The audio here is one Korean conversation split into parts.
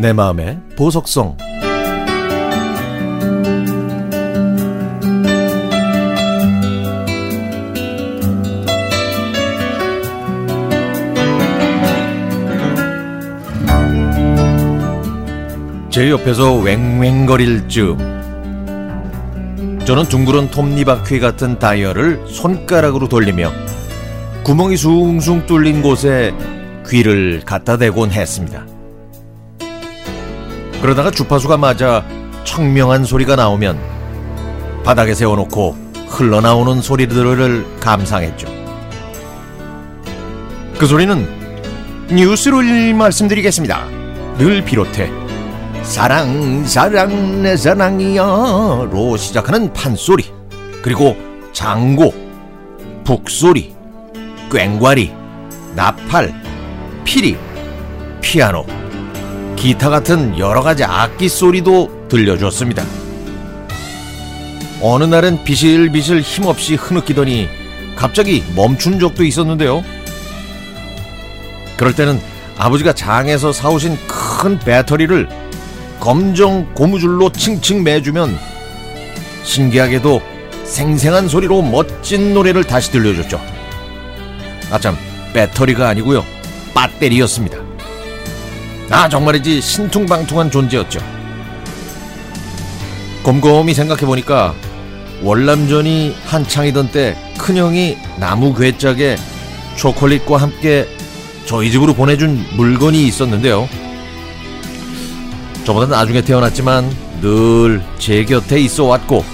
내 마음의 보석성 제 옆에서 웽웽거릴 즈음 저는 둥그런 톱니바퀴 같은 다이얼을 손가락으로 돌리며 구멍이 숭숭 뚫린 곳에 귀를 갖다 대곤 했습니다. 그러다가 주파수가 맞아 청명한 소리가 나오면 바닥에 세워놓고 흘러나오는 소리들을 감상했죠. 그 소리는 뉴스를 말씀드리겠습니다. 를 비롯해 사랑 사랑 내 사랑이야로 시작하는 판소리 그리고 장고 북소리 꽹과리 나팔 피리 피아노 기타 같은 여러 가지 악기 소리도 들려줬습니다. 어느 날은 비실비실 힘없이 흐느끼더니 갑자기 멈춘 적도 있었는데요. 그럴 때는 아버지가 장에서 사오신 큰 배터리를 검정 고무줄로 칭칭 매주면 신기하게도 생생한 소리로 멋진 노래를 다시 들려줬죠. 아참 배터리가 아니고요 배터리였습니다. 아 정말이지 신퉁방퉁한 존재였죠. 곰곰이 생각해보니까 월남전이 한창이던 때 큰형이 나무 괴짝에 초콜릿과 함께 저희 집으로 보내준 물건이 있었는데요. 저보다 나중에 태어났지만 늘 제 곁에 있어 왔고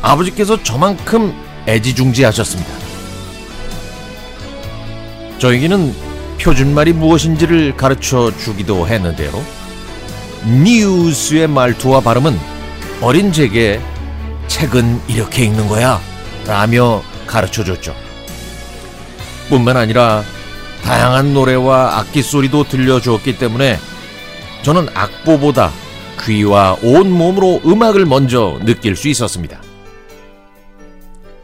아버지께서 저만큼 애지중지하셨습니다. 저에게는 표준말이 무엇인지를 가르쳐 주기도 했는데요. 뉴스의 말투와 발음은 어린 제게 책은 이렇게 읽는 거야 라며 가르쳐 줬죠. 뿐만 아니라 다양한 노래와 악기 소리도 들려주었기 때문에 저는 악보보다 귀와 온 몸으로 음악을 먼저 느낄 수 있었습니다.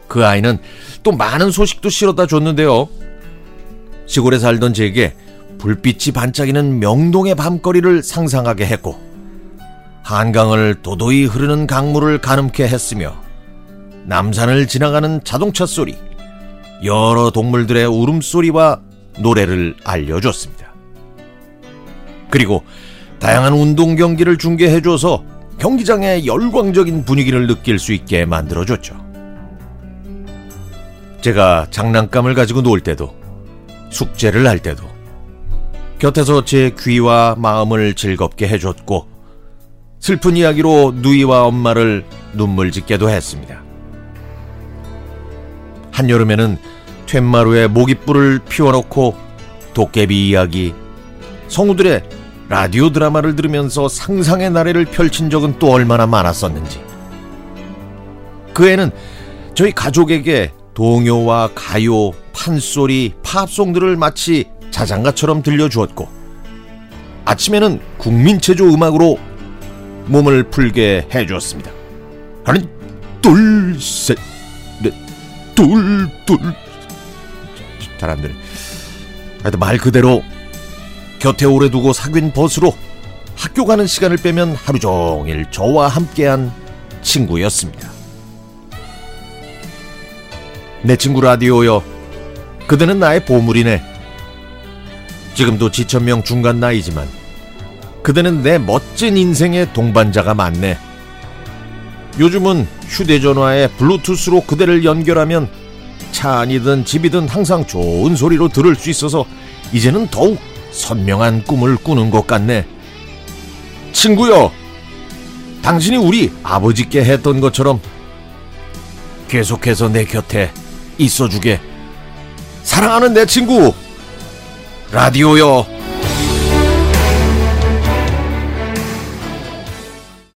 그 아이는 또 많은 소식도 실어다 줬는데요. 시골에 살던 제게 불빛이 반짝이는 명동의 밤거리를 상상하게 했고 한강을 도도히 흐르는 강물을 가늠케 했으며 남산을 지나가는 자동차 소리, 여러 동물들의 울음소리와 노래를 알려줬습니다. 그리고 다양한 운동 경기를 중계해줘서 경기장의 열광적인 분위기를 느낄 수 있게 만들어줬죠. 제가 장난감을 가지고 놀 때도 숙제를 할 때도 곁에서 제 귀와 마음을 즐겁게 해줬고 슬픈 이야기로 누이와 엄마를 눈물 짓게도 했습니다. 한여름에는 툇마루에 모깃불을 피워놓고 도깨비 이야기, 성우들의 라디오 드라마를 들으면서 상상의 나래를 펼친 적은 또 얼마나 많았었는지. 그 애는 저희 가족에게 동요와 가요, 판소리, 팝송들을 마치 자장가처럼 들려주었고, 아침에는 국민체조 음악으로 몸을 풀게 해주었습니다. 하나, 둘, 셋, 넷, 둘, 둘. 잘 안 되네. 하여튼 말 그대로 곁에 오래 두고 사귄 벗으로 학교 가는 시간을 빼면 하루 종일 저와 함께한 친구였습니다. 내 친구 라디오여, 그대는 나의 보물이네. 지금도 지천명 중간 나이지만 그대는 내 멋진 인생의 동반자가 많네. 요즘은 휴대전화에 블루투스로 그대를 연결하면 차 안이든 집이든 항상 좋은 소리로 들을 수 있어서 이제는 더욱 선명한 꿈을 꾸는 것 같네. 친구여, 당신이 우리 아버지께 했던 것처럼 계속해서 내 곁에 있어주게. 사랑하는 내 친구, 라디오여.